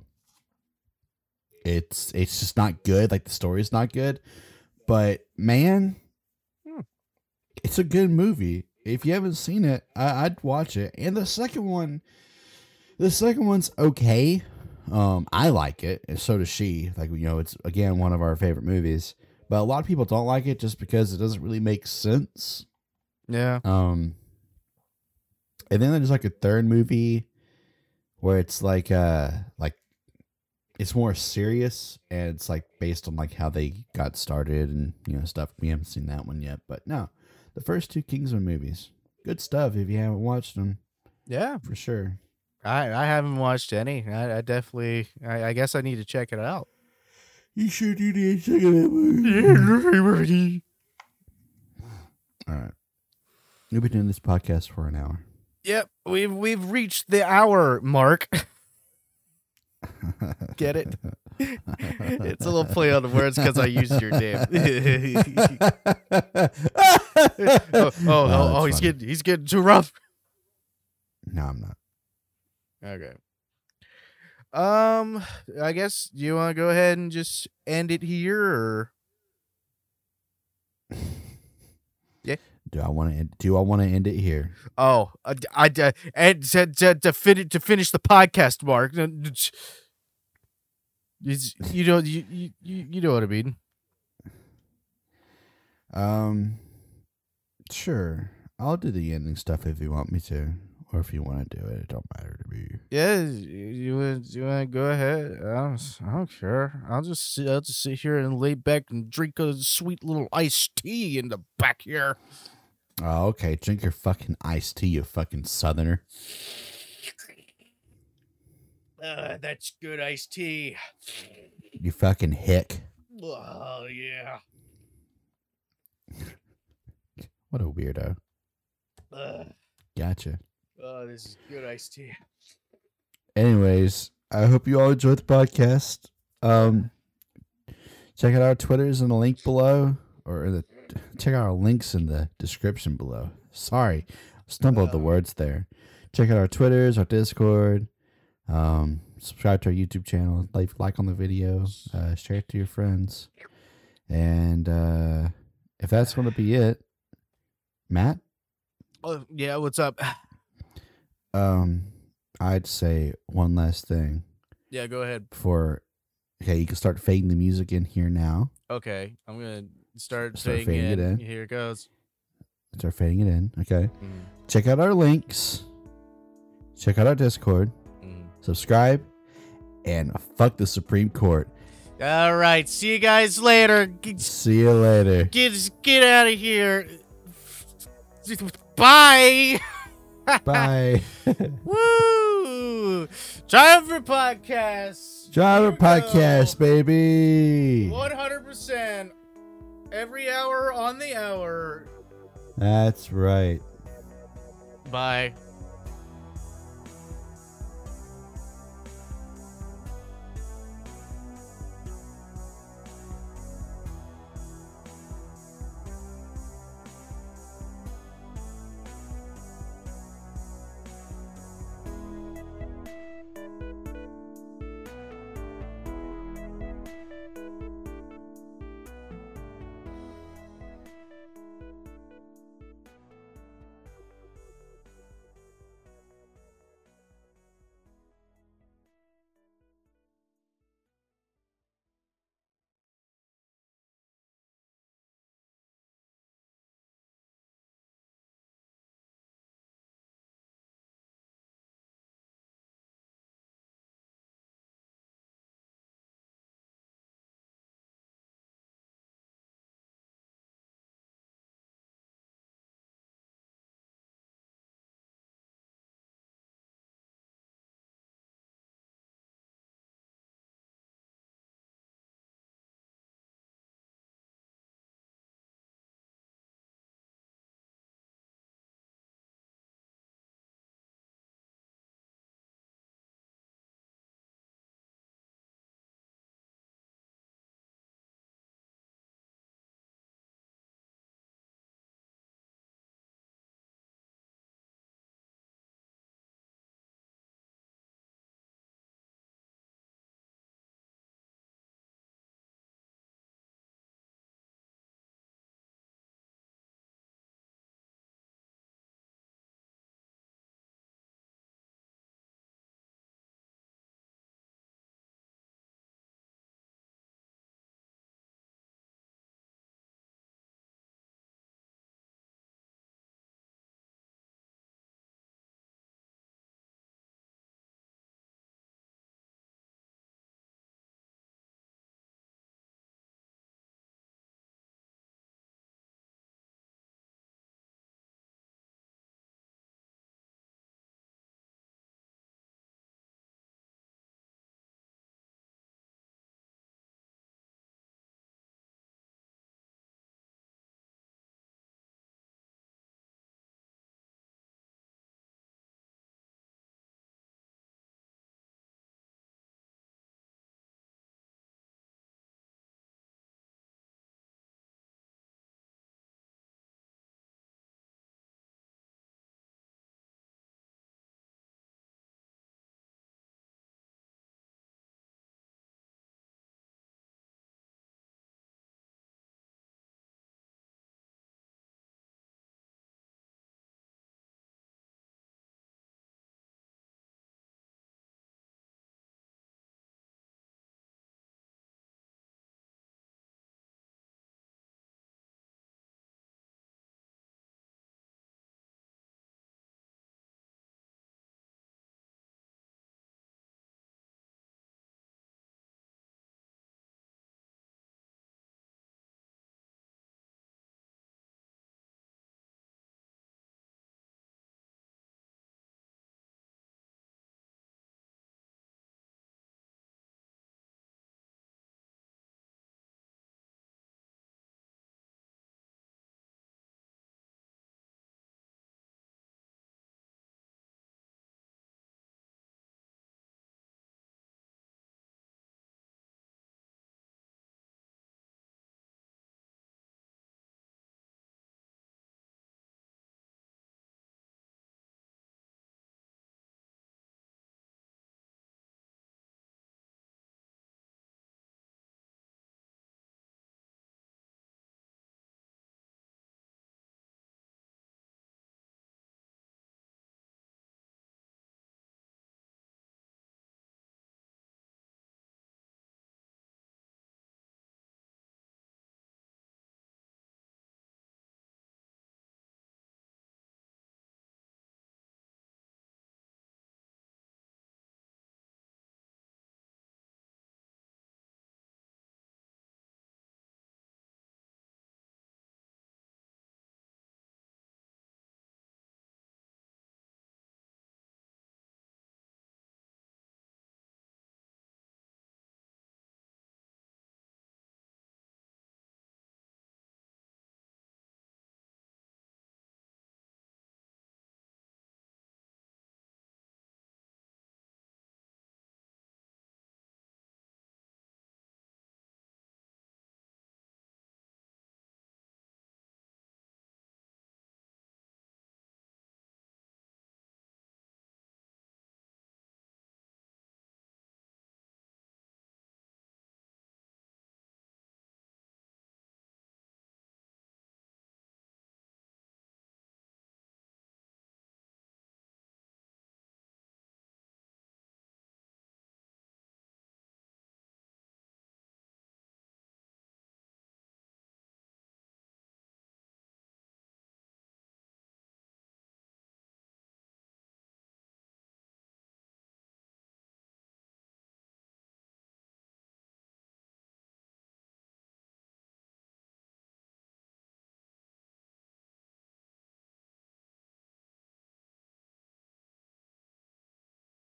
it's it's just not good like the story's not good. But man Hmm. it's a good movie. If you haven't seen it I, i'd watch it. And the second one the second one's okay. Um i like it and so does she. Like you know it's again one of our favorite movies. But a lot of people don't like it just because it doesn't really make sense. Yeah. um, and then there's like a third movie where it's like uh like it's more serious and it's like based on like how they got started and you know stuff. We haven't seen that one yet, but no, the first two Kingsman movies, good stuff. If you haven't watched them, Yeah. for sure. I I haven't watched any. I, I definitely. I, I guess I need to check it out. You should do the second movie. All right, we've been doing this podcast for an hour. Yep, we've we've reached the hour mark. Get it? it's a little play on the words because I used your name. oh, oh, oh, that's oh, he's funny. getting he's getting too rough. No, I'm not. Okay. Um, I guess you want to go ahead and just end it here, or Do I want to? End, do I want to end it here? oh, I, I, I and to, to, to, fin- to finish the podcast, Mark. It's, you know, you, you you know what I mean. Um, sure. I'll do the ending stuff if you want me to, or if you want to do it. It don't matter to me. Yeah, you want you want to go ahead? I don't, I don't care. I'll just sit, I'll just sit here and lay back and drink a sweet little iced tea in the back here. Oh, okay. Drink your fucking iced tea, you fucking southerner. Uh, that's good iced tea. You fucking hick. Oh yeah. What a weirdo. Uh, Gotcha. oh, this is good iced tea. Anyways, I hope you all enjoyed the podcast. Um, check out our Twitters in the link below, or in the check out our links in the description below. Sorry, stumbled the words there. Check out our Twitters, our Discord. Um, subscribe to our YouTube channel. Like like on the video. Uh, share it to your friends. And uh, if that's going to be it, Matt, Oh yeah, what's up? um, I'd say one last thing. Yeah, go ahead. for okay you can start fading the music in here now Okay, I'm gonna start, Start fading, fading in. it in. Here it goes. start fading it in okay Mm, check out our links check out our discord. Subscribe and fuck the supreme court All right, see you guys later. Get see you later get, get out of here. Bye. bye Woo! Driver podcast. driver podcast baby One hundred percent. Every hour on the hour. that's right Bye.